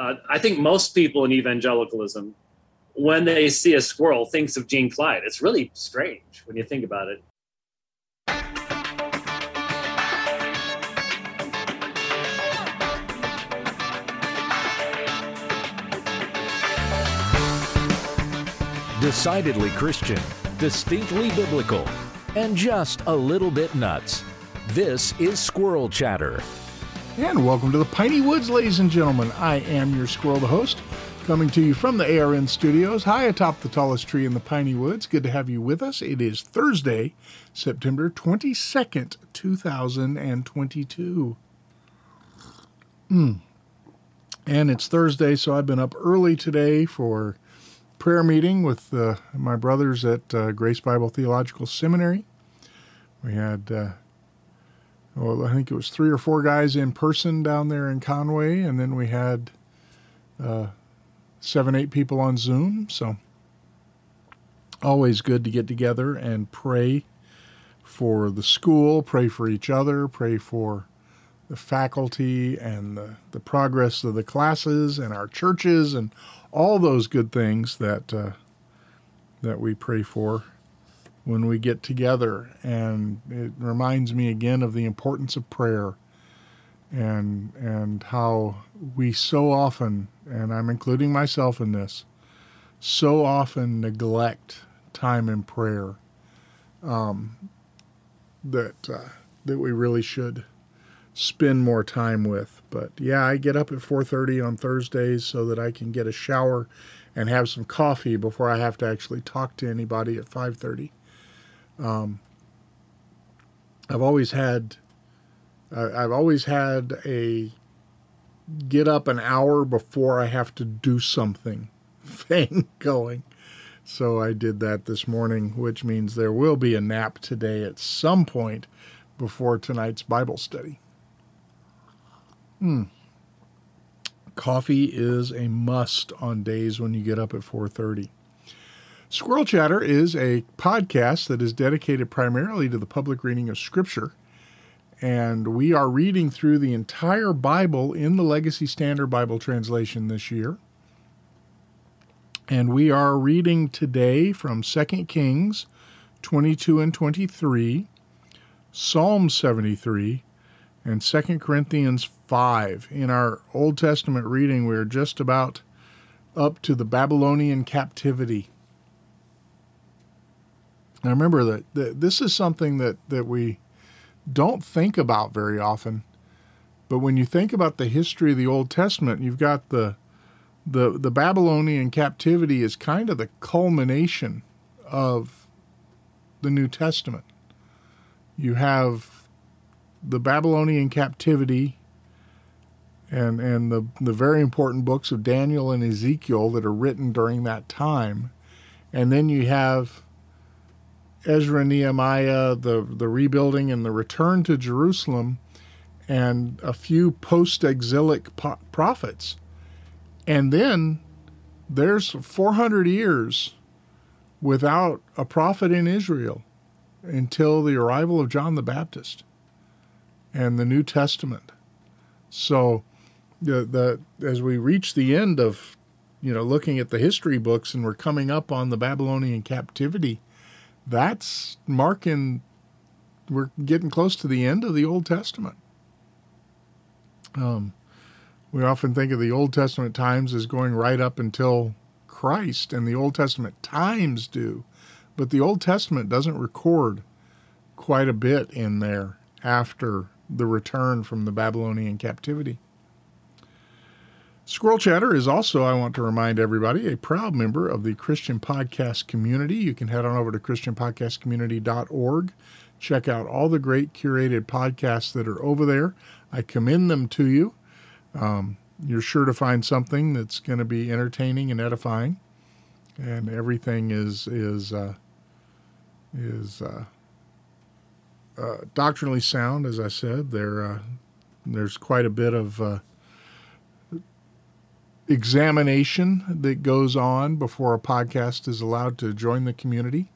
Uh, I think most people in evangelicalism, when they see a squirrel, thinks of Gene Clyde. It's really strange when you think about it. Decidedly Christian, distinctly biblical, and just a little bit nuts. This is Squirrel Chatter. And welcome to the Piney Woods, ladies and gentlemen. I am your squirrel, the host, coming to you from the ARN studios, high atop the tallest tree in the Piney Woods. Good to have you with us. It is Thursday, September 22nd, 2022. Mm. And it's Thursday, so I've been up early today for prayer meeting with uh, my brothers at uh, Grace Bible Theological Seminary. We had, uh, well, I think it was three or four guys in person down there in Conway, and then we had uh, seven, eight people on Zoom. So always good to get together and pray for the school, pray for each other, pray for the faculty and the, the progress of the classes and our churches and all those good things that uh, that we pray for when we get together. And it reminds me again of the importance of prayer and and how we so often, and I'm including myself in this, so often neglect time in prayer um, that uh, that we really should spend more time with. But yeah, I get up at 4:30 on Thursdays so that I can get a shower and have some coffee before I have to actually talk to anybody at 5:30. Um, I've always had I've always had a get up an hour before I have to do something thing going. So I did that this morning, which means there will be a nap today at some point before tonight's Bible study. Hmm. Coffee is a must on days when you get up at 4:30. Squirrel Chatter is a podcast that is dedicated primarily to the public reading of scripture. And we are reading through the entire Bible in the Legacy Standard Bible translation this year. And we are reading today from 2 Kings 22 and 23, Psalm 73, and 2 Corinthians 5. In our Old Testament reading, we're just about up to the Babylonian captivity. Now remember that, that this is something that, that we don't think about very often. But when you think about the history of the Old Testament, you've got the the the Babylonian captivity is kind of the culmination of the New Testament. You have the Babylonian captivity and and the the very important books of Daniel and Ezekiel that are written during that time, and then you have Ezra, Nehemiah, the the rebuilding and the return to Jerusalem, and a few post-exilic po- prophets, and then there's 400 years without a prophet in Israel until the arrival of John the Baptist and the New Testament. So, the, the as we reach the end of, you know, looking at the history books, and we're coming up on the Babylonian captivity, that's marking. We're getting close to the end of the Old Testament. Um, we often think of the Old Testament times as going right up until Christ, and the Old Testament times do, but the Old Testament doesn't record quite a bit in there after the return from the Babylonian captivity. Squirrel Chatter is also, I want to remind everybody, a proud member of the Christian Podcast community. You can head on over to ChristianPodcastCommunity.org. Check out all the great curated podcasts that are over there. I commend them to you. Um, you're sure to find something that's going to be entertaining and edifying, and everything is is uh, is uh, uh, doctrinally sound, as I said. There, uh, there's quite a bit of uh, examination that goes on before a podcast is allowed to join the community.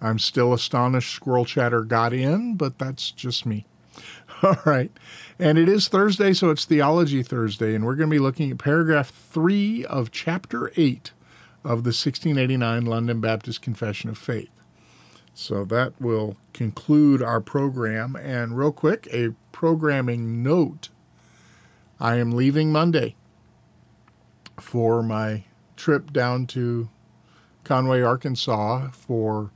I'm still astonished Squirrel Chatter got in, but that's just me. All right. And it is Thursday, so it's Theology Thursday, and we're going to be looking at paragraph three of chapter eight of the 1689 London Baptist Confession of Faith. So that will conclude our program. And real quick, a programming note I am leaving Monday for my trip down to Conway, Arkansas for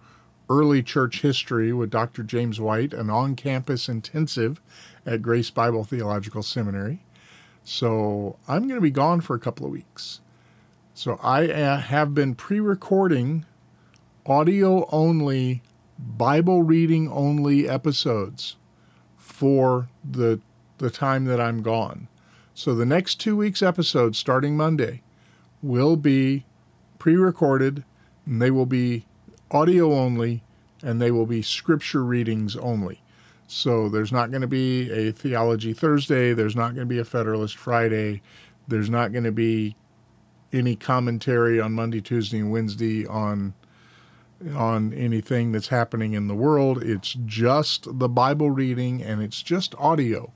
early church history with Dr. James White, an on campus intensive at Grace Bible Theological Seminary. So I'm going to be gone for a couple of weeks. So I uh, have been pre recording audio only, Bible reading only episodes for the, the time that I'm gone. So the next two weeks' episodes, starting Monday, will be pre recorded and they will be audio only and they will be scripture readings only. So there's not going to be a Theology Thursday, there's not going to be a Federalist Friday, there's not going to be any commentary on Monday, Tuesday, and Wednesday on on anything that's happening in the world. It's just the Bible reading and it's just audio.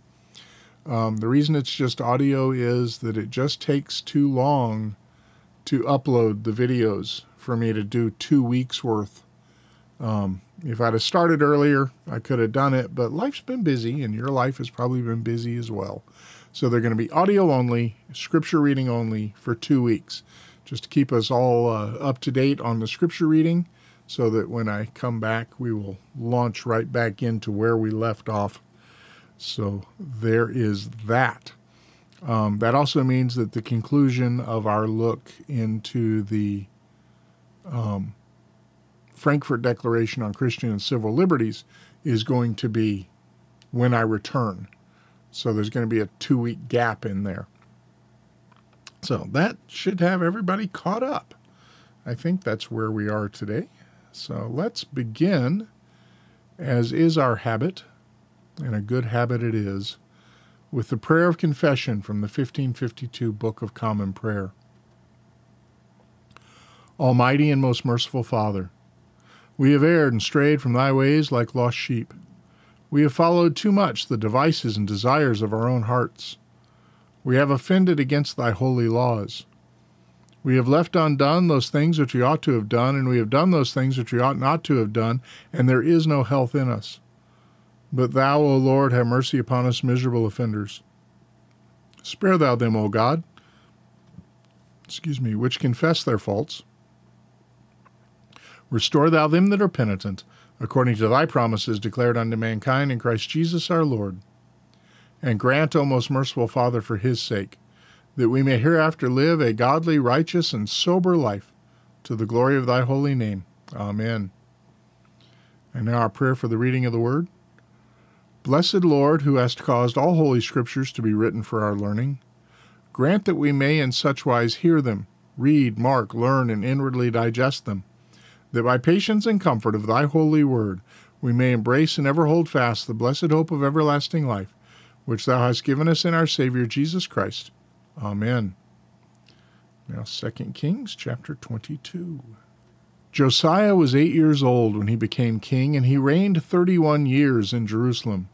Um, the reason it's just audio is that it just takes too long to upload the videos for me to do two weeks worth. Um, if I'd have started earlier, I could have done it, but life's been busy and your life has probably been busy as well. So they're going to be audio only, scripture reading only for two weeks, just to keep us all uh, up to date on the scripture reading so that when I come back, we will launch right back into where we left off. So there is that. Um, that also means that the conclusion of our look into the um, Frankfurt Declaration on Christian and Civil Liberties is going to be when I return. So there's going to be a two week gap in there. So that should have everybody caught up. I think that's where we are today. So let's begin, as is our habit, and a good habit it is, with the prayer of confession from the 1552 Book of Common Prayer. Almighty and most merciful Father, we have erred and strayed from thy ways like lost sheep. We have followed too much the devices and desires of our own hearts. We have offended against thy holy laws. We have left undone those things which we ought to have done, and we have done those things which we ought not to have done, and there is no health in us. But thou, O Lord, have mercy upon us miserable offenders. Spare thou them, O God, excuse me, which confess their faults, Restore thou them that are penitent, according to thy promises declared unto mankind in Christ Jesus our Lord. And grant, O most merciful Father, for his sake, that we may hereafter live a godly, righteous, and sober life, to the glory of thy holy name. Amen. And now our prayer for the reading of the word. Blessed Lord, who hast caused all holy scriptures to be written for our learning, grant that we may in such wise hear them, read, mark, learn, and inwardly digest them that by patience and comfort of thy holy word we may embrace and ever hold fast the blessed hope of everlasting life, which thou hast given us in our Savior Jesus Christ. Amen. Now 2 Kings chapter 22. Josiah was eight years old when he became king, and he reigned thirty one years in Jerusalem.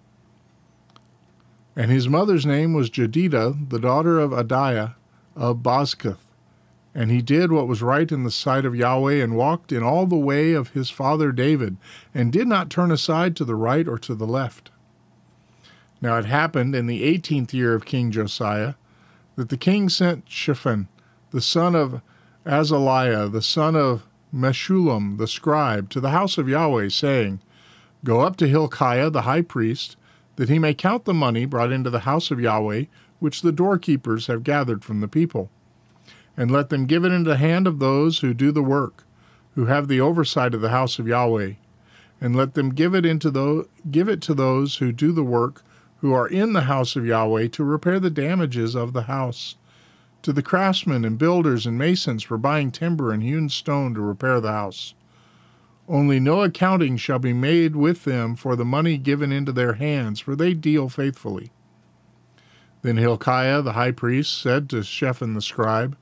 And his mother's name was Jedidah, the daughter of Adaiah of Bozkath. And he did what was right in the sight of Yahweh, and walked in all the way of his father David, and did not turn aside to the right or to the left. Now it happened in the eighteenth year of King Josiah that the king sent Shaphan, the son of Azaliah, the son of Meshullam the scribe, to the house of Yahweh, saying, Go up to Hilkiah the high priest, that he may count the money brought into the house of Yahweh, which the doorkeepers have gathered from the people. And let them give it into the hand of those who do the work, who have the oversight of the house of Yahweh, and let them give it into the, give it to those who do the work, who are in the house of Yahweh, to repair the damages of the house, to the craftsmen and builders and masons for buying timber and hewn stone to repair the house. Only no accounting shall be made with them for the money given into their hands, for they deal faithfully. Then Hilkiah the high priest said to Shaphan the scribe,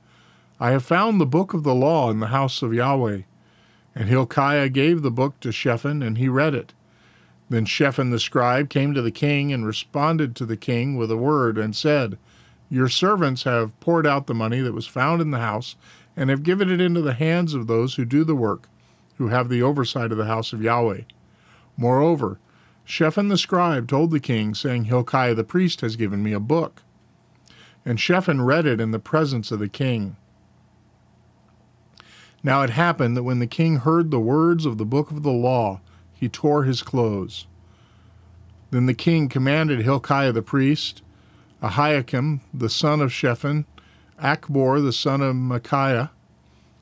I have found the book of the law in the house of Yahweh. And Hilkiah gave the book to Shaphan, and he read it. Then Shaphan the scribe came to the king and responded to the king with a word and said, Your servants have poured out the money that was found in the house and have given it into the hands of those who do the work, who have the oversight of the house of Yahweh. Moreover, Shaphan the scribe told the king, saying, Hilkiah the priest has given me a book. And Shaphan read it in the presence of the king. Now it happened that when the king heard the words of the book of the law, he tore his clothes. Then the king commanded Hilkiah the priest, Ahiakim the son of Shaphan, Achbor, the son of Micaiah,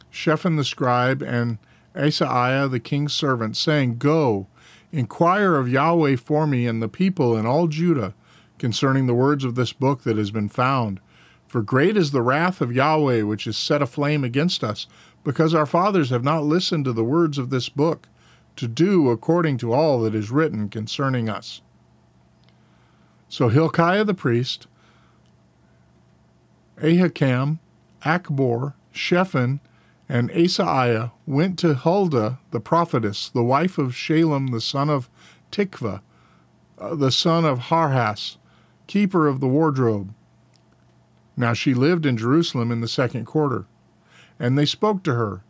Shaphan the scribe, and Asaiah the king's servant, saying, Go, inquire of Yahweh for me and the people in all Judah concerning the words of this book that has been found. For great is the wrath of Yahweh which is set aflame against us, because our fathers have not listened to the words of this book, to do according to all that is written concerning us. So Hilkiah the priest, Ahikam, Achbor, Shaphan, and Asaiah went to Huldah the prophetess, the wife of Shallum the son of Tikvah, uh, the son of Harhas, keeper of the wardrobe. Now she lived in Jerusalem in the second quarter. And they spoke to her.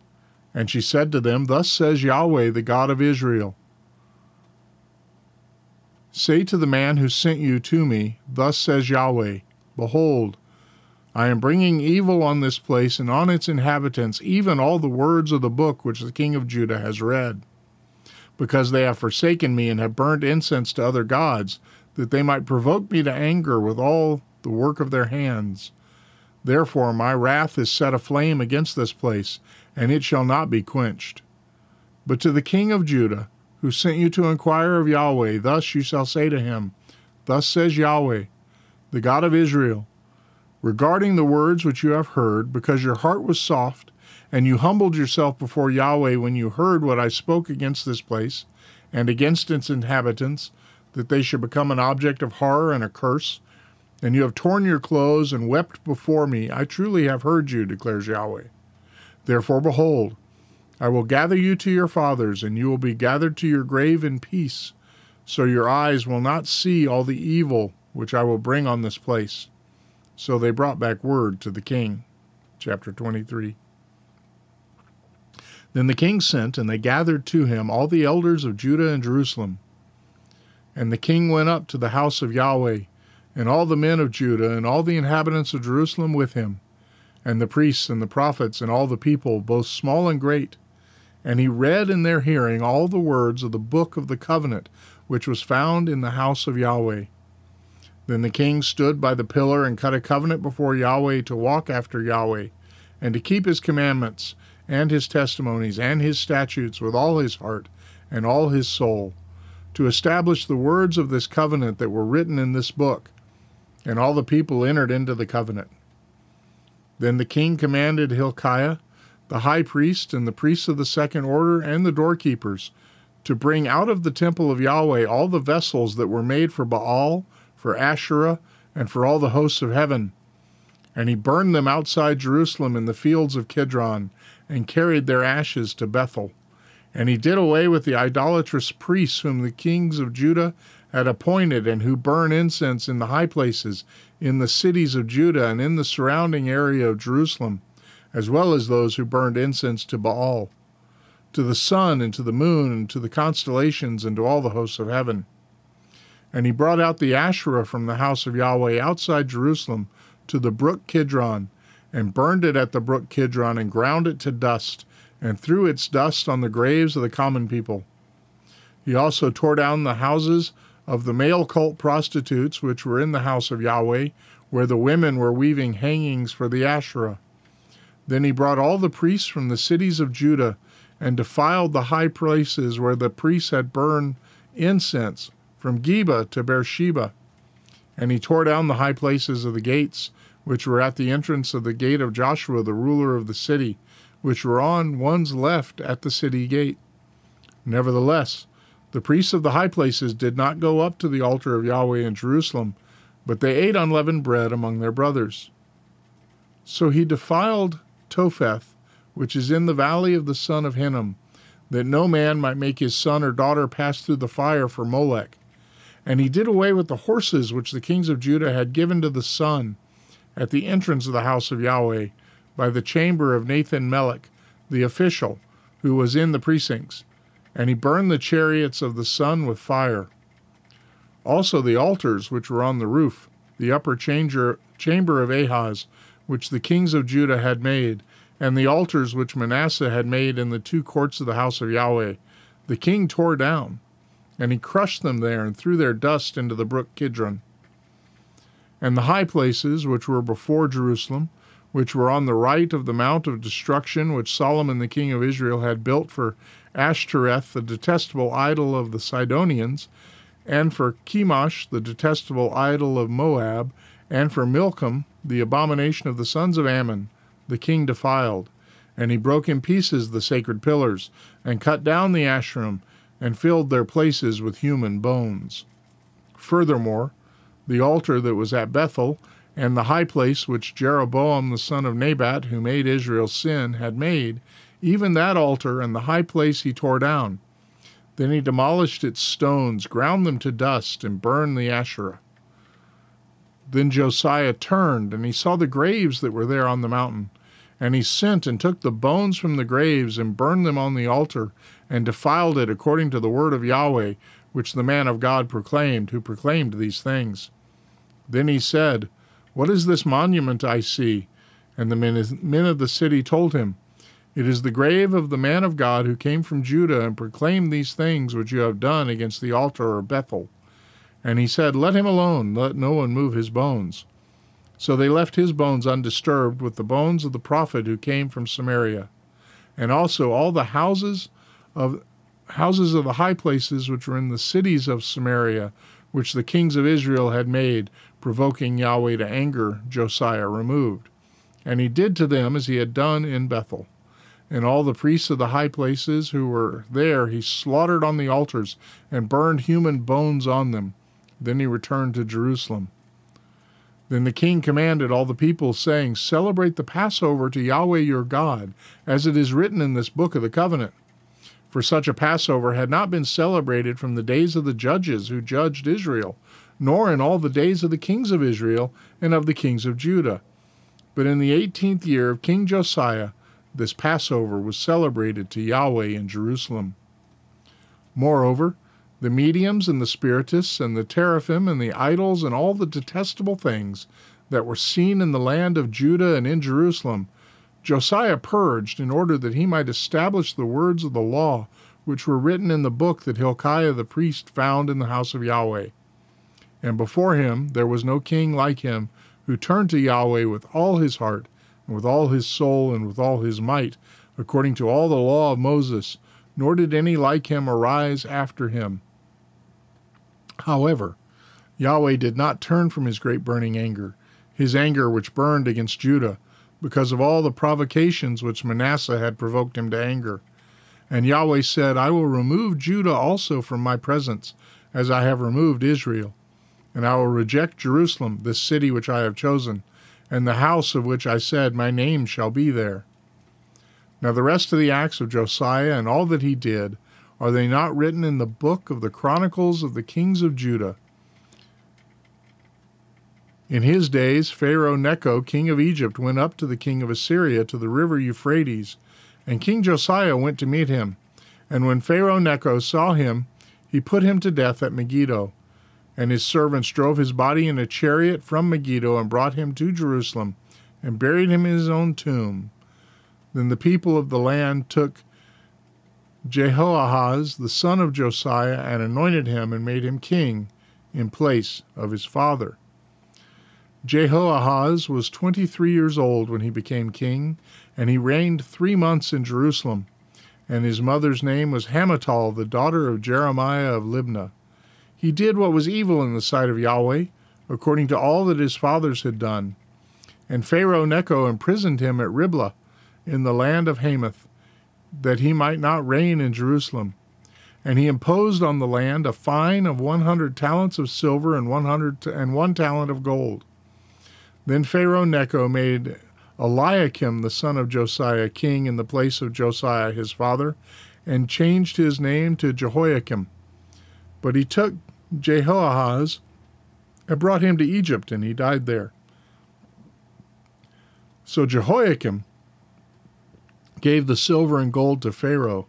And she said to them, Thus says Yahweh, the God of Israel Say to the man who sent you to me, Thus says Yahweh, Behold, I am bringing evil on this place and on its inhabitants, even all the words of the book which the king of Judah has read. Because they have forsaken me and have burned incense to other gods, that they might provoke me to anger with all the work of their hands. Therefore my wrath is set aflame against this place, and it shall not be quenched. But to the king of Judah, who sent you to inquire of Yahweh, thus you shall say to him, Thus says Yahweh, the God of Israel, regarding the words which you have heard, because your heart was soft, and you humbled yourself before Yahweh when you heard what I spoke against this place, and against its inhabitants, that they should become an object of horror and a curse, and you have torn your clothes and wept before me. I truly have heard you, declares Yahweh. Therefore, behold, I will gather you to your fathers, and you will be gathered to your grave in peace, so your eyes will not see all the evil which I will bring on this place. So they brought back word to the king. Chapter 23. Then the king sent, and they gathered to him all the elders of Judah and Jerusalem. And the king went up to the house of Yahweh and all the men of Judah, and all the inhabitants of Jerusalem with him, and the priests and the prophets, and all the people, both small and great. And he read in their hearing all the words of the book of the covenant, which was found in the house of Yahweh. Then the king stood by the pillar and cut a covenant before Yahweh to walk after Yahweh, and to keep his commandments, and his testimonies, and his statutes with all his heart and all his soul, to establish the words of this covenant that were written in this book and all the people entered into the covenant. Then the king commanded Hilkiah, the high priest, and the priests of the second order, and the doorkeepers, to bring out of the temple of Yahweh all the vessels that were made for Baal, for Asherah, and for all the hosts of heaven. And he burned them outside Jerusalem in the fields of Kidron, and carried their ashes to Bethel. And he did away with the idolatrous priests whom the kings of Judah had appointed and who burn incense in the high places in the cities of Judah and in the surrounding area of Jerusalem, as well as those who burned incense to Baal, to the sun and to the moon and to the constellations and to all the hosts of heaven. And he brought out the Asherah from the house of Yahweh outside Jerusalem to the brook Kidron, and burned it at the brook Kidron, and ground it to dust, and threw its dust on the graves of the common people. He also tore down the houses of the male cult prostitutes which were in the house of Yahweh, where the women were weaving hangings for the Asherah. Then he brought all the priests from the cities of Judah and defiled the high places where the priests had burned incense, from Geba to Beersheba. And he tore down the high places of the gates, which were at the entrance of the gate of Joshua, the ruler of the city, which were on one's left at the city gate. Nevertheless, the priests of the high places did not go up to the altar of Yahweh in Jerusalem, but they ate unleavened bread among their brothers. So he defiled Topheth, which is in the valley of the son of Hinnom, that no man might make his son or daughter pass through the fire for Molech. And he did away with the horses which the kings of Judah had given to the sun at the entrance of the house of Yahweh by the chamber of Nathan Melech, the official, who was in the precincts. And he burned the chariots of the sun with fire. Also the altars which were on the roof, the upper chamber, chamber of Ahaz, which the kings of Judah had made, and the altars which Manasseh had made in the two courts of the house of Yahweh, the king tore down and he crushed them there and threw their dust into the brook Kidron. And the high places which were before Jerusalem, which were on the right of the mount of destruction which Solomon the king of Israel had built for Ashtoreth, the detestable idol of the Sidonians, and for Chemosh, the detestable idol of Moab, and for Milcom, the abomination of the sons of Ammon, the king defiled. And he broke in pieces the sacred pillars, and cut down the Asherim, and filled their places with human bones. Furthermore, the altar that was at Bethel, and the high place which Jeroboam the son of Nebat, who made Israel sin, had made, even that altar and the high place he tore down. Then he demolished its stones, ground them to dust, and burned the Asherah. Then Josiah turned, and he saw the graves that were there on the mountain. And he sent and took the bones from the graves and burned them on the altar, and defiled it according to the word of Yahweh, which the man of God proclaimed, who proclaimed these things. Then he said, What is this monument I see? And the men of the city told him, It is the grave of the man of God who came from Judah and proclaimed these things which you have done against the altar of Bethel. And he said, Let him alone, let no one move his bones. So they left his bones undisturbed with the bones of the prophet who came from Samaria, and also all the houses of houses of the high places which were in the cities of Samaria, which the kings of Israel had made, provoking Yahweh to anger, Josiah removed. And he did to them as he had done in Bethel. And all the priests of the high places who were there he slaughtered on the altars and burned human bones on them. Then he returned to Jerusalem. Then the king commanded all the people, saying, Celebrate the Passover to Yahweh your God, as it is written in this book of the covenant. For such a Passover had not been celebrated from the days of the judges who judged Israel, nor in all the days of the kings of Israel and of the kings of Judah. But in the eighteenth year of King Josiah, this Passover was celebrated to Yahweh in Jerusalem. Moreover, the mediums and the spiritists and the teraphim and the idols and all the detestable things that were seen in the land of Judah and in Jerusalem, Josiah purged in order that he might establish the words of the law which were written in the book that Hilkiah the priest found in the house of Yahweh. And before him there was no king like him who turned to Yahweh with all his heart and with all his soul and with all his might, according to all the law of Moses, nor did any like him arise after him. However, Yahweh did not turn from his great burning anger, his anger which burned against Judah, because of all the provocations which Manasseh had provoked him to anger. And Yahweh said, I will remove Judah also from my presence, as I have removed Israel. And I will reject Jerusalem, this city which I have chosen, and the house of which I said, My name shall be there. Now the rest of the acts of Josiah and all that he did, are they not written in the book of the Chronicles of the Kings of Judah? In his days, Pharaoh Necho, king of Egypt, went up to the king of Assyria to the river Euphrates, and King Josiah went to meet him. And when Pharaoh Necho saw him, he put him to death at Megiddo. And his servants drove his body in a chariot from Megiddo and brought him to Jerusalem, and buried him in his own tomb. Then the people of the land took Jehoahaz, the son of Josiah, and anointed him and made him king in place of his father. Jehoahaz was twenty three years old when he became king, and he reigned three months in Jerusalem. And his mother's name was Hamutal, the daughter of Jeremiah of Libnah. He did what was evil in the sight of Yahweh, according to all that his fathers had done. And Pharaoh Necho imprisoned him at Riblah, in the land of Hamath, that he might not reign in Jerusalem. And he imposed on the land a fine of one hundred talents of silver and one hundred and one talent of gold. Then Pharaoh Necho made Eliakim the son of Josiah king in the place of Josiah his father, and changed his name to Jehoiakim. But he took Jehoahaz and brought him to Egypt, and he died there. So Jehoiakim gave the silver and gold to Pharaoh,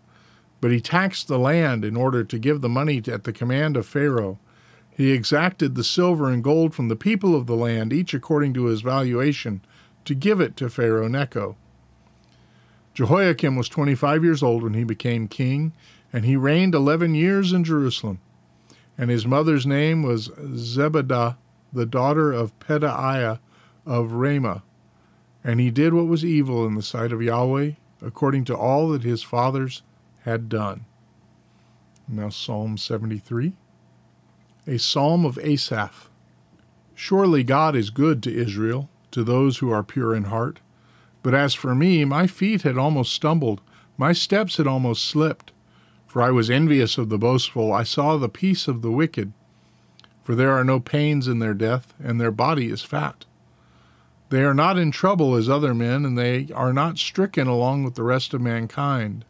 but he taxed the land in order to give the money at the command of Pharaoh. He exacted the silver and gold from the people of the land, each according to his valuation, to give it to Pharaoh Necho. Jehoiakim was 25 years old when he became king, and he reigned 11 years in Jerusalem. And his mother's name was Zebidah, the daughter of Pedaiah of Ramah. And he did what was evil in the sight of Yahweh, according to all that his fathers had done. Now, Psalm 73, a psalm of Asaph. Surely God is good to Israel, to those who are pure in heart. But as for me, my feet had almost stumbled, my steps had almost slipped. For I was envious of the boastful, I saw the peace of the wicked. For there are no pains in their death, and their body is fat. They are not in trouble as other men, and they are not stricken along with the rest of mankind.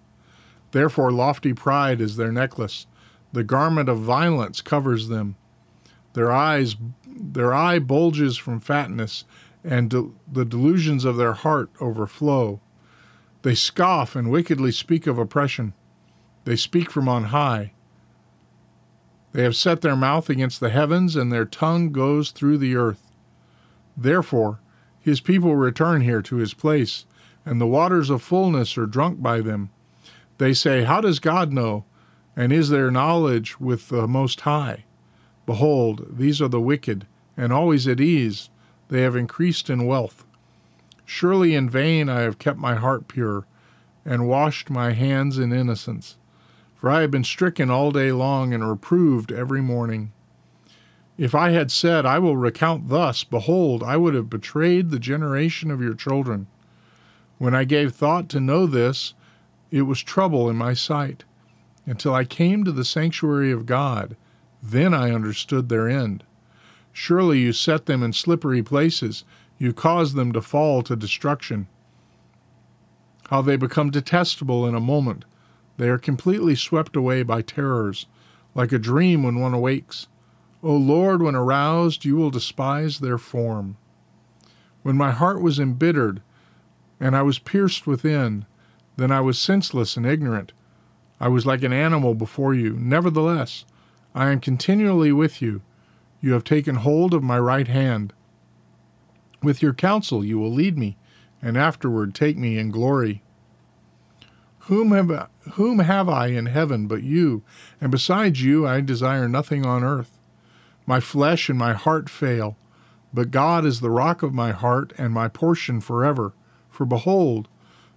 Therefore, lofty pride is their necklace. The garment of violence covers them. Their eyes, their eye bulges from fatness, and de- the delusions of their heart overflow. They scoff and wickedly speak of oppression. They speak from on high. They have set their mouth against the heavens, and their tongue goes through the earth. Therefore, his people return here to his place, and the waters of fullness are drunk by them. They say, How does God know? And is there knowledge with the Most High? Behold, these are the wicked, and always at ease. They have increased in wealth. Surely in vain I have kept my heart pure, and washed my hands in innocence. For I have been stricken all day long, and reproved every morning. If I had said, I will recount thus, behold, I would have betrayed the generation of your children. When I gave thought to know this, it was trouble in my sight. Until I came to the sanctuary of God, then I understood their end. Surely you set them in slippery places, you cause them to fall to destruction. How they become detestable in a moment. They are completely swept away by terrors, like a dream when one awakes. O Lord, when aroused, you will despise their form. When my heart was embittered, and I was pierced within, then I was senseless and ignorant. I was like an animal before you. Nevertheless, I am continually with you. You have taken hold of my right hand. With your counsel you will lead me, and afterward take me in glory. Whom have, whom have I in heaven but you? And besides you I desire nothing on earth. My flesh and my heart fail, but God is the rock of my heart and my portion forever. For behold,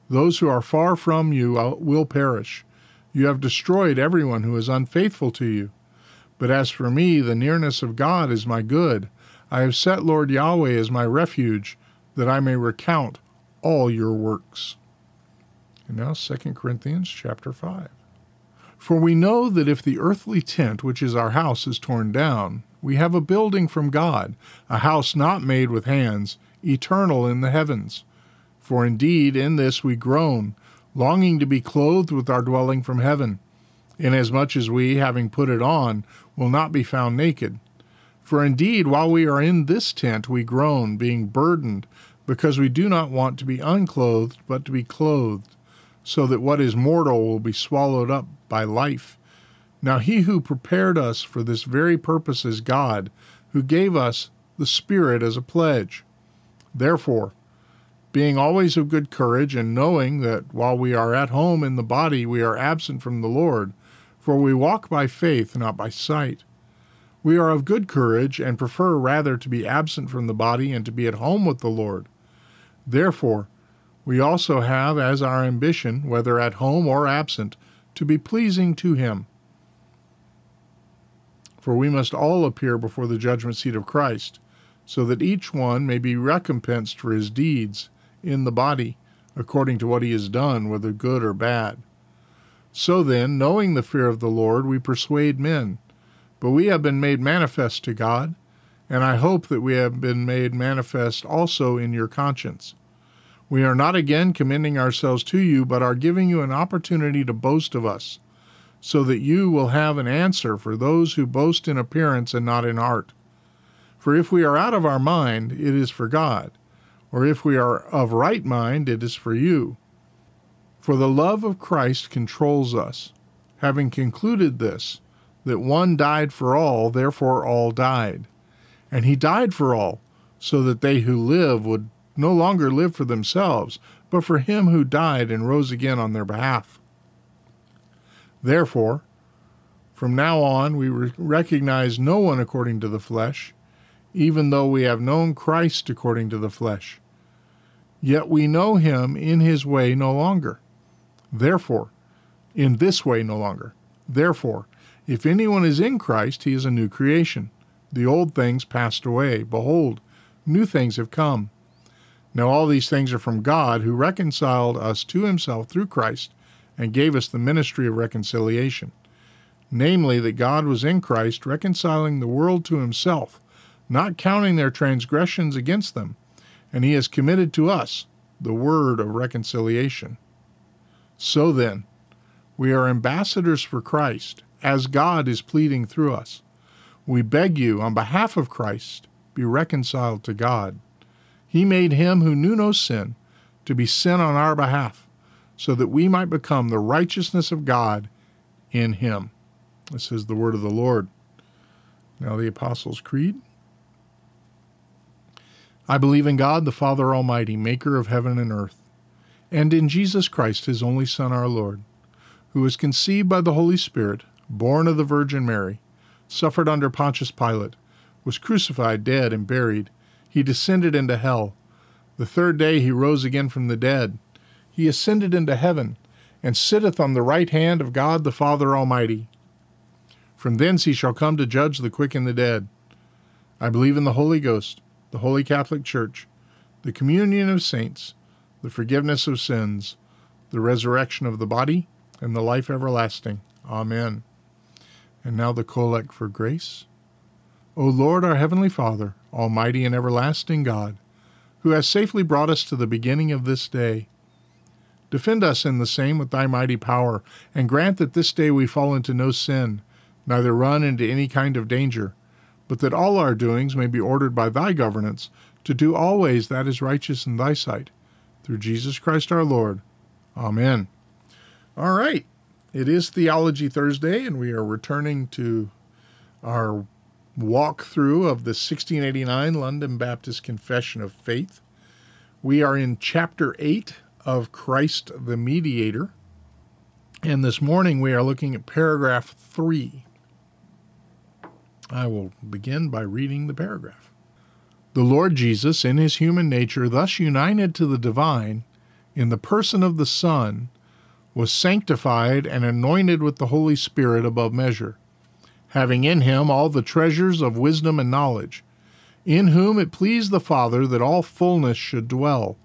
those who are far from you uh, will perish. You have destroyed everyone who is unfaithful to you. But as for me, the nearness of God is my good. I have set Lord Yahweh as my refuge, that I may recount all your works. And now 2 Corinthians chapter 5. For we know that if the earthly tent, which is our house, is torn down, we have a building from God, a house not made with hands, eternal in the heavens. For indeed in this we groan, longing to be clothed with our dwelling from heaven, inasmuch as we, having put it on, will not be found naked. For indeed, while we are in this tent, we groan, being burdened, because we do not want to be unclothed, but to be clothed, so that what is mortal will be swallowed up by life. Now he who prepared us for this very purpose is God, who gave us the Spirit as a pledge. Therefore, being always of good courage, and knowing that while we are at home in the body, we are absent from the Lord, for we walk by faith, not by sight. We are of good courage, and prefer rather to be absent from the body and to be at home with the Lord. Therefore, we also have as our ambition, whether at home or absent, to be pleasing to Him. For we must all appear before the judgment seat of Christ, so that each one may be recompensed for his deeds in the body, according to what he has done, whether good or bad. So then, knowing the fear of the Lord, we persuade men. But we have been made manifest to God, and I hope that we have been made manifest also in your conscience. We are not again commending ourselves to you, but are giving you an opportunity to boast of us, so that you will have an answer for those who boast in appearance and not in heart. For if we are out of our mind, it is for God, or if we are of right mind, it is for you. For the love of Christ controls us, having concluded this, that one died for all, therefore all died. And he died for all, so that they who live would no longer live for themselves, but for him who died and rose again on their behalf. Therefore, from now on, we re- recognize no one according to the flesh, even though we have known Christ according to the flesh. Yet we know him in his way no longer. Therefore, in this way no longer. Therefore, if anyone is in Christ, he is a new creation. The old things passed away. Behold, new things have come. Now, all these things are from God, who reconciled us to himself through Christ and gave us the ministry of reconciliation. Namely, that God was in Christ, reconciling the world to himself, not counting their transgressions against them, and he has committed to us the word of reconciliation. So then, we are ambassadors for Christ, as God is pleading through us. We beg you, on behalf of Christ, be reconciled to God. He made him who knew no sin to be sin on our behalf, so that we might become the righteousness of God in him. This is the word of the Lord. Now, the Apostles' Creed. I believe in God, the Father Almighty, maker of heaven and earth, and in Jesus Christ, his only Son, our Lord, who was conceived by the Holy Spirit, born of the Virgin Mary, suffered under Pontius Pilate, was crucified, dead, and buried he descended into hell. The third day he rose again from the dead. He ascended into heaven, and sitteth on the right hand of God the Father Almighty. From thence he shall come to judge the quick and the dead. I believe in the Holy Ghost, the Holy Catholic Church, the communion of saints, the forgiveness of sins, the resurrection of the body, and the life everlasting. Amen. And now the collect for grace. O Lord, our heavenly Father, almighty and everlasting God, who has safely brought us to the beginning of this day, defend us in the same with thy mighty power, and grant that this day we fall into no sin, neither run into any kind of danger, but that all our doings may be ordered by thy governance, to do always that is righteous in thy sight. Through Jesus Christ our Lord. Amen. All right. It is Theology Thursday, and we are returning to our walkthrough of the 1689 London Baptist Confession of Faith. We are in chapter 8 of Christ the Mediator, and this morning we are looking at paragraph 3. I will begin by reading the paragraph. The Lord Jesus, in his human nature, thus united to the divine, in the person of the Son, was sanctified and anointed with the Holy Spirit above measure having in him all the treasures of wisdom and knowledge, in whom it pleased the Father that all fullness should dwell,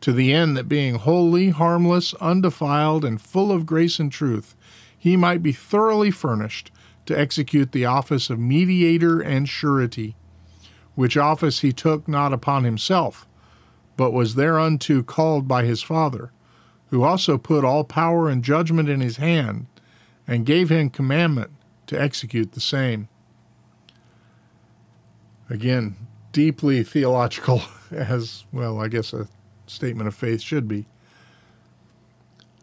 to the end that being holy, harmless, undefiled, and full of grace and truth, he might be thoroughly furnished to execute the office of mediator and surety, which office he took not upon himself, but was thereunto called by his Father, who also put all power and judgment in his hand, and gave him commandment to execute the same. Again, deeply theological, as well, I guess a statement of faith should be.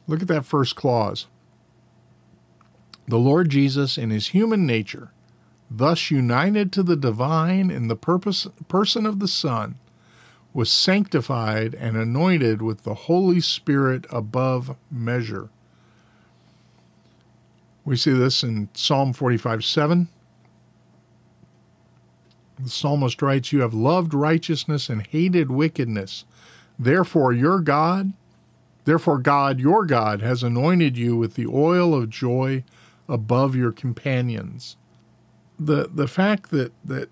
Look at that first clause. The Lord Jesus, in his human nature, thus united to the divine in the purpose, person of the Son, was sanctified and anointed with the Holy Spirit above measure. We see this in Psalm 45 7. The psalmist writes, You have loved righteousness and hated wickedness. Therefore, your God, therefore, God, your God, has anointed you with the oil of joy above your companions. The the fact that that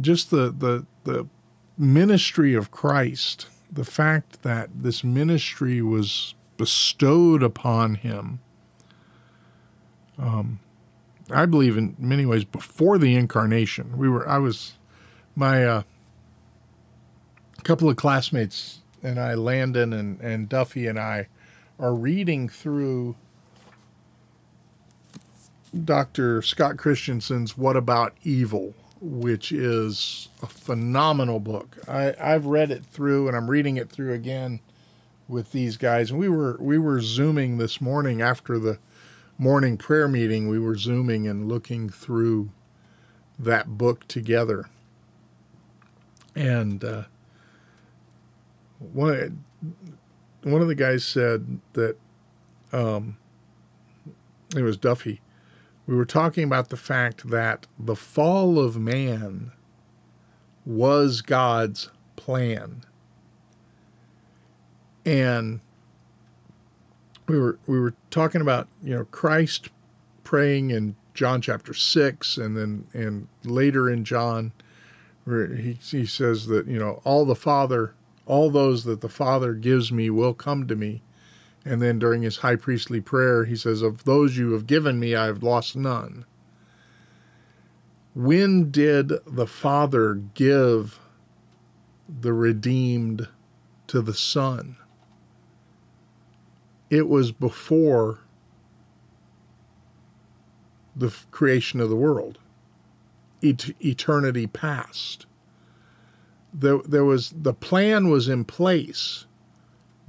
just the the the ministry of Christ, the fact that this ministry was bestowed upon him. Um, I believe in many ways before the incarnation. We were, I was, my uh, couple of classmates and I, Landon and, and Duffy and I, are reading through Dr. Scott Christensen's What About Evil, which is a phenomenal book. I, I've read it through and I'm reading it through again with these guys. And we were we were zooming this morning after the morning prayer meeting. We were zooming and looking through that book together. And uh, one one of the guys said that um, it was Duffy. We were talking about the fact that the fall of man was God's plan, and we were we were talking about you know Christ praying in John chapter six, and then and later in John, where he he says that you know all the Father all those that the Father gives me will come to me. And then during his high priestly prayer, he says, Of those you have given me, I have lost none. When did the Father give the redeemed to the Son? It was before the creation of the world, Et- eternity past there, there was the plan was in place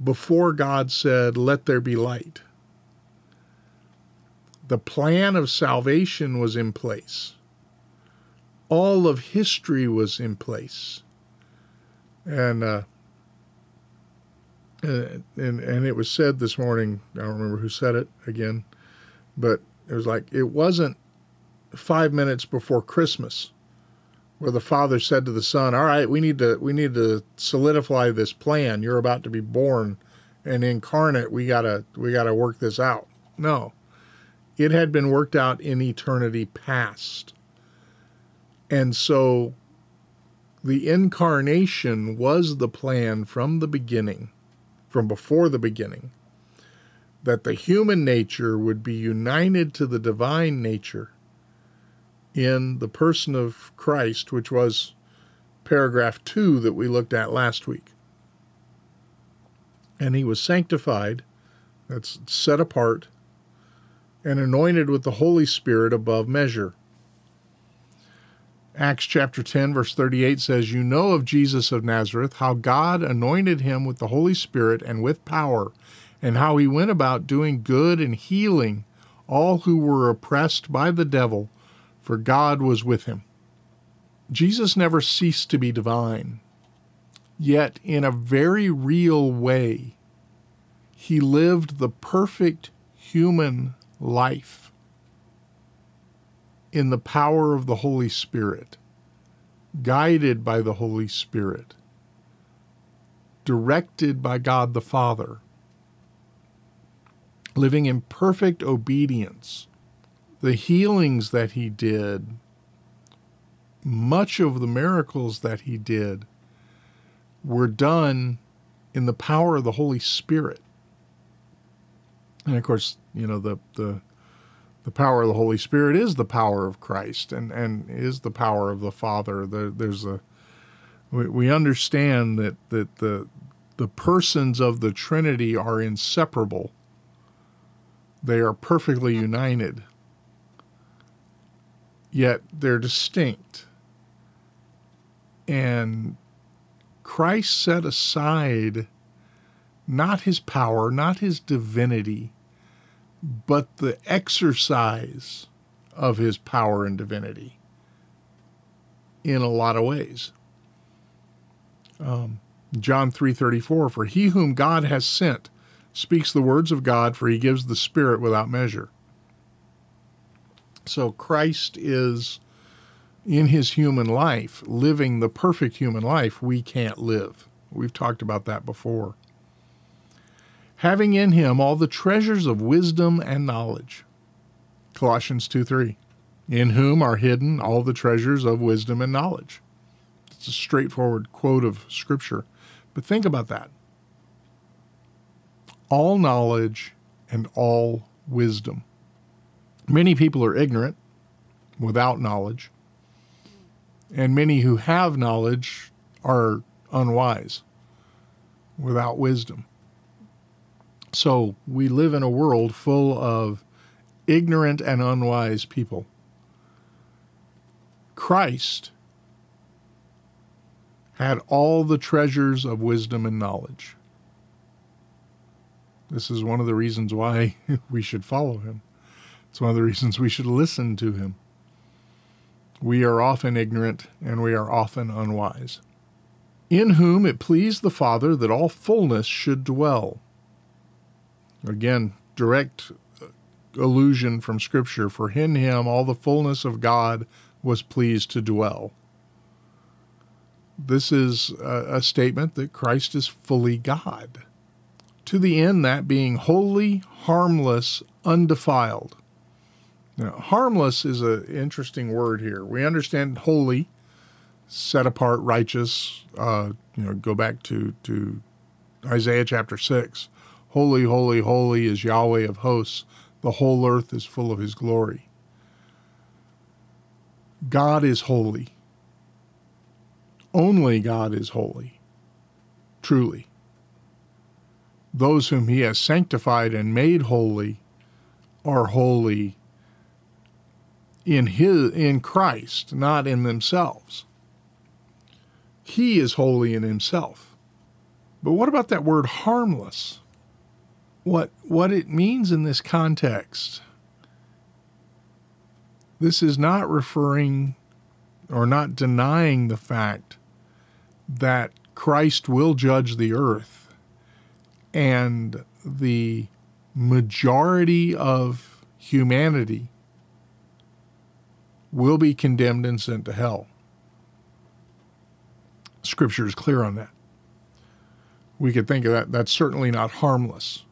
before God said, Let there be light. The plan of salvation was in place. All of history was in place. And, uh, and and it was said this morning. I don't remember who said it again, but it was like it wasn't five minutes before Christmas where the father said to the son, "All right, we need to we need to solidify this plan. You're about to be born and incarnate. We gotta we gotta work this out." No, it had been worked out in eternity past, and so the incarnation was the plan from the beginning, from before the beginning, that the human nature would be united to the divine nature in the person of Christ, which was paragraph 2 that we looked at last week. And he was sanctified, that's set apart, and anointed with the Holy Spirit above measure. Acts chapter 10, verse 38 says, You know of Jesus of Nazareth, how God anointed him with the Holy Spirit and with power, and how he went about doing good and healing all who were oppressed by the devil for God was with him. Jesus never ceased to be divine, yet, in a very real way, he lived the perfect human life in the power of the Holy Spirit, guided by the Holy Spirit, directed by God the Father, living in perfect obedience the healings that he did, much of the miracles that he did, were done in the power of the Holy Spirit. And of course, you know, the, the, the power of the Holy Spirit is the power of Christ and, and is the power of the Father. There, there's a, we, we understand that, that the, the persons of the Trinity are inseparable. They are perfectly united yet they're distinct. And Christ set aside not his power, not his divinity, but the exercise of his power and divinity in a lot of ways. Um, John 3:34 for he whom God has sent speaks the words of God for he gives the spirit without measure. So Christ is in his human life living the perfect human life we can't live. We've talked about that before. Having in him all the treasures of wisdom and knowledge. Colossians 2 3. In whom are hidden all the treasures of wisdom and knowledge. It's a straightforward quote of Scripture. But think about that. All knowledge and all wisdom. Many people are ignorant without knowledge, and many who have knowledge are unwise, without wisdom. So we live in a world full of ignorant and unwise people. Christ had all the treasures of wisdom and knowledge. This is one of the reasons why we should follow him. It's one of the reasons we should listen to him. We are often ignorant and we are often unwise. In whom it pleased the Father that all fullness should dwell. Again, direct uh, allusion from Scripture. For in him all the fullness of God was pleased to dwell. This is a, a statement that Christ is fully God, to the end that being holy, harmless, undefiled. Now, harmless is an interesting word here. We understand holy, set apart, righteous. Uh, you know, go back to to Isaiah chapter six. Holy, holy, holy is Yahweh of hosts. The whole earth is full of His glory. God is holy. Only God is holy, truly. Those whom He has sanctified and made holy are holy in his in Christ, not in themselves. He is holy in himself. But what about that word harmless? What what it means in this context? This is not referring or not denying the fact that Christ will judge the earth and the majority of humanity will be condemned and sent to hell. Scripture is clear on that. We could think of that. That's certainly not harmless.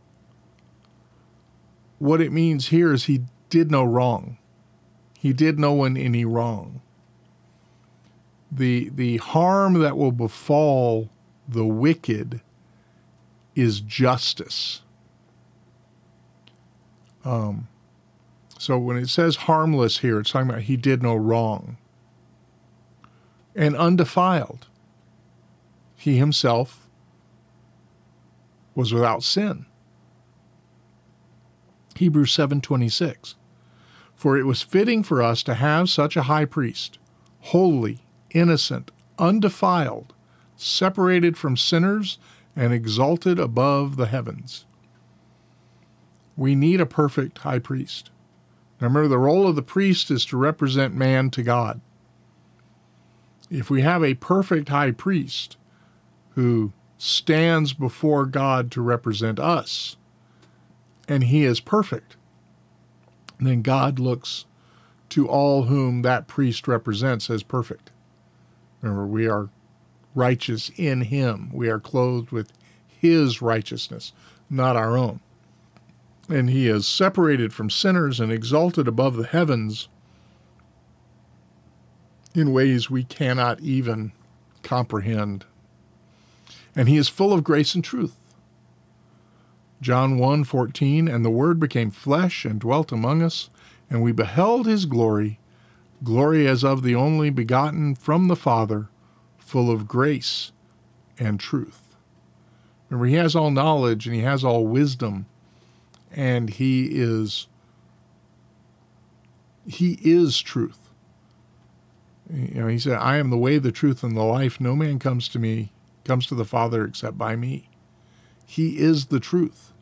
What it means here is he did no wrong. He did no one any wrong. The, the harm that will befall the wicked is justice. Um, so when it says harmless here, it's talking about he did no wrong. And undefiled. He himself was without sin. Hebrews 7:26 For it was fitting for us to have such a high priest, holy, innocent, undefiled, separated from sinners and exalted above the heavens. We need a perfect high priest. Remember, the role of the priest is to represent man to God. If we have a perfect high priest who stands before God to represent us, and he is perfect, then God looks to all whom that priest represents as perfect. Remember, we are righteous in him. We are clothed with his righteousness, not our own and he is separated from sinners and exalted above the heavens in ways we cannot even comprehend. And he is full of grace and truth. John 1:14 and the word became flesh and dwelt among us and we beheld his glory glory as of the only begotten from the father full of grace and truth. Remember he has all knowledge and he has all wisdom and he is he is truth. You know, he said, I am the way, the truth, and the life. No man comes to me, comes to the Father except by me. He is the truth.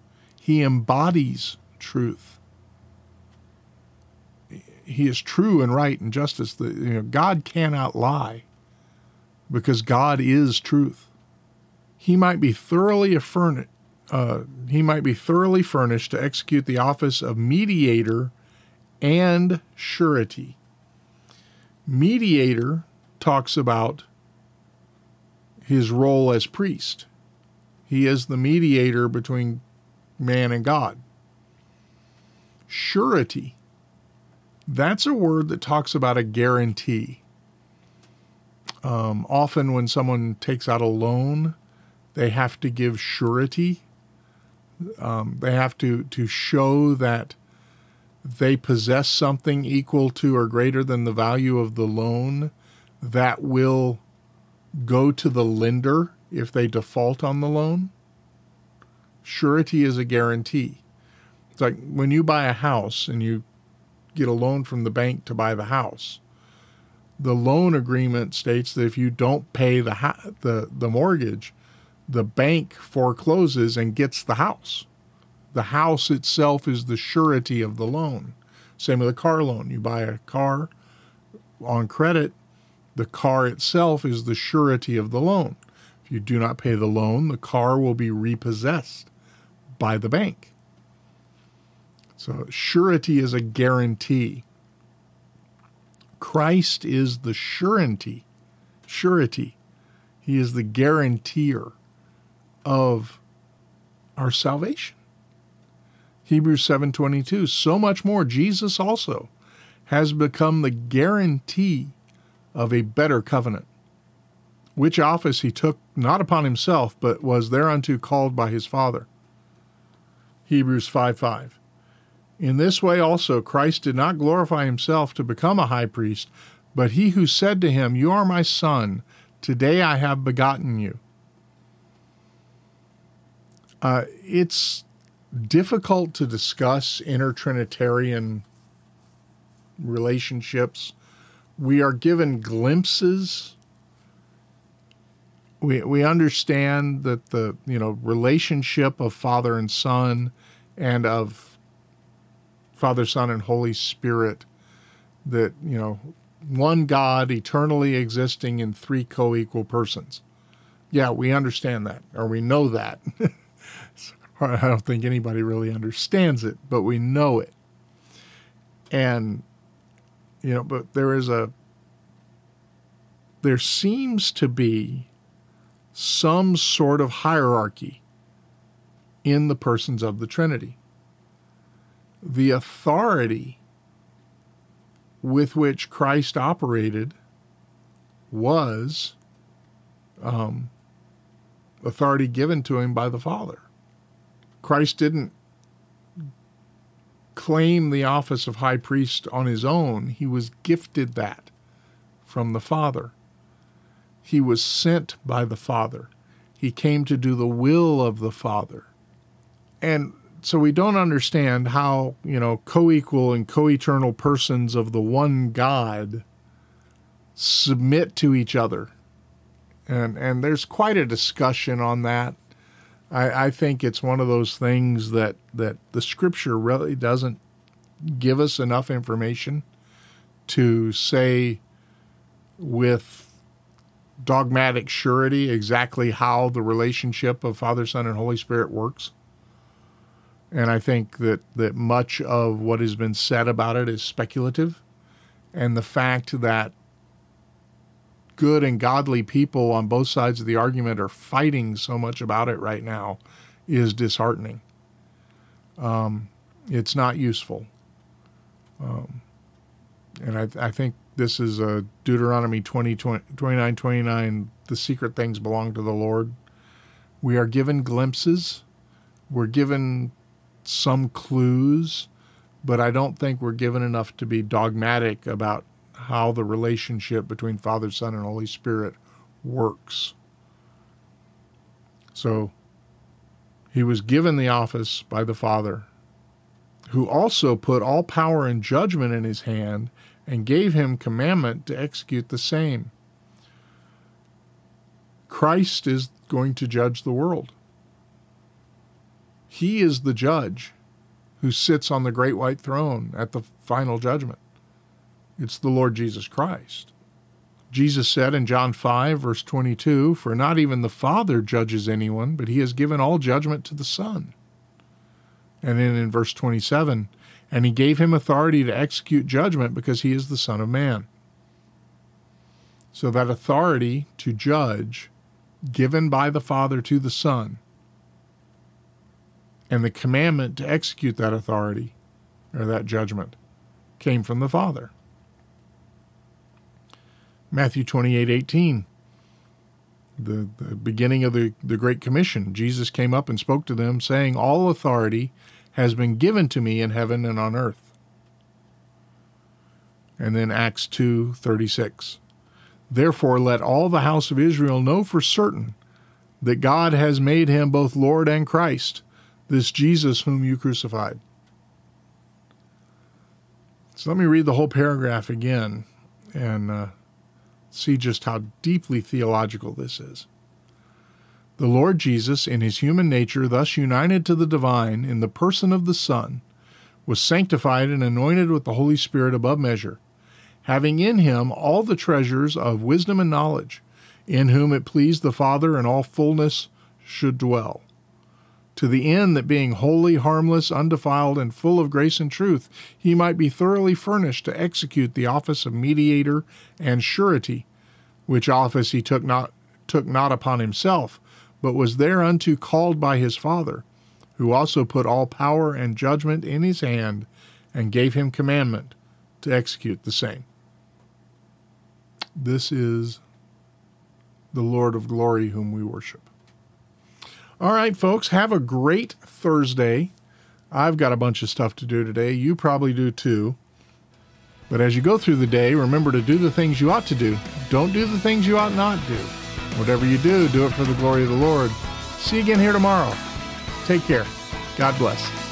He embodies truth. He is true and right and justice. The, you know, God cannot lie because God is truth. He might be thoroughly affirmed, uh, he might be thoroughly furnished to execute the office of mediator and surety. Mediator talks about his role as priest. He is the mediator between man and God. Surety, that's a word that talks about a guarantee. Um, often, when someone takes out a loan, they have to give surety um, they have to, to show that they possess something equal to or greater than the value of the loan that will go to the lender if they default on the loan. Surety is a guarantee. It's like when you buy a house and you get a loan from the bank to buy the house. The loan agreement states that if you don't pay the ha- the the mortgage, the bank forecloses and gets the house. The house itself is the surety of the loan. Same with a car loan. You buy a car on credit, the car itself is the surety of the loan. If you do not pay the loan, the car will be repossessed by the bank. So, surety is a guarantee. Christ is the surety. Surety. He is the guarantor of our salvation. Hebrews 7:22 so much more Jesus also has become the guarantee of a better covenant which office he took not upon himself but was thereunto called by his father Hebrews 5:5 In this way also Christ did not glorify himself to become a high priest but he who said to him you are my son today I have begotten you uh, it's difficult to discuss intertrinitarian relationships. We are given glimpses. We we understand that the you know relationship of Father and Son, and of Father, Son, and Holy Spirit, that you know one God eternally existing in three co-equal persons. Yeah, we understand that, or we know that. I don't think anybody really understands it, but we know it. And, you know, but there is a, there seems to be some sort of hierarchy in the persons of the Trinity. The authority with which Christ operated was um, authority given to him by the Father. Christ didn't claim the office of high priest on his own, he was gifted that from the Father. He was sent by the Father. He came to do the will of the Father. And so we don't understand how, you know, co equal and co eternal persons of the one God submit to each other. And, and there's quite a discussion on that I, I think it's one of those things that, that the scripture really doesn't give us enough information to say with dogmatic surety exactly how the relationship of Father, Son, and Holy Spirit works. And I think that, that much of what has been said about it is speculative. And the fact that good and godly people on both sides of the argument are fighting so much about it right now is disheartening. Um, it's not useful. Um, and I, I, think this is a Deuteronomy 20, 20, 29 29. The secret things belong to the Lord. We are given glimpses, we're given some clues, but I don't think we're given enough to be dogmatic about how the relationship between Father, Son, and Holy Spirit works. So he was given the office by the Father, who also put all power and judgment in his hand and gave him commandment to execute the same. Christ is going to judge the world. He is the judge who sits on the great white throne at the final judgment. It's the Lord Jesus Christ. Jesus said in John 5, verse 22, For not even the Father judges anyone, but he has given all judgment to the Son. And then in verse 27, And he gave him authority to execute judgment because he is the Son of Man. So that authority to judge, given by the Father to the Son, and the commandment to execute that authority, or that judgment, came from the Father. Matthew 28 18. The, the beginning of the, the Great Commission. Jesus came up and spoke to them, saying, All authority has been given to me in heaven and on earth. And then Acts 2 36. Therefore, let all the house of Israel know for certain that God has made him both Lord and Christ, this Jesus whom you crucified. So let me read the whole paragraph again and uh, see just how deeply theological this is. The Lord Jesus, in his human nature, thus united to the divine in the person of the Son, was sanctified and anointed with the Holy Spirit above measure, having in him all the treasures of wisdom and knowledge, in whom it pleased the Father in all fullness should dwell to the end that being holy, harmless, undefiled, and full of grace and truth, he might be thoroughly furnished to execute the office of mediator and surety, which office he took not took not upon himself, but was thereunto called by his Father, who also put all power and judgment in his hand, and gave him commandment to execute the same. This is the Lord of glory whom we worship. All right, folks, have a great Thursday. I've got a bunch of stuff to do today. You probably do too. But as you go through the day, remember to do the things you ought to do. Don't do the things you ought not do. Whatever you do, do it for the glory of the Lord. See you again here tomorrow. Take care. God bless.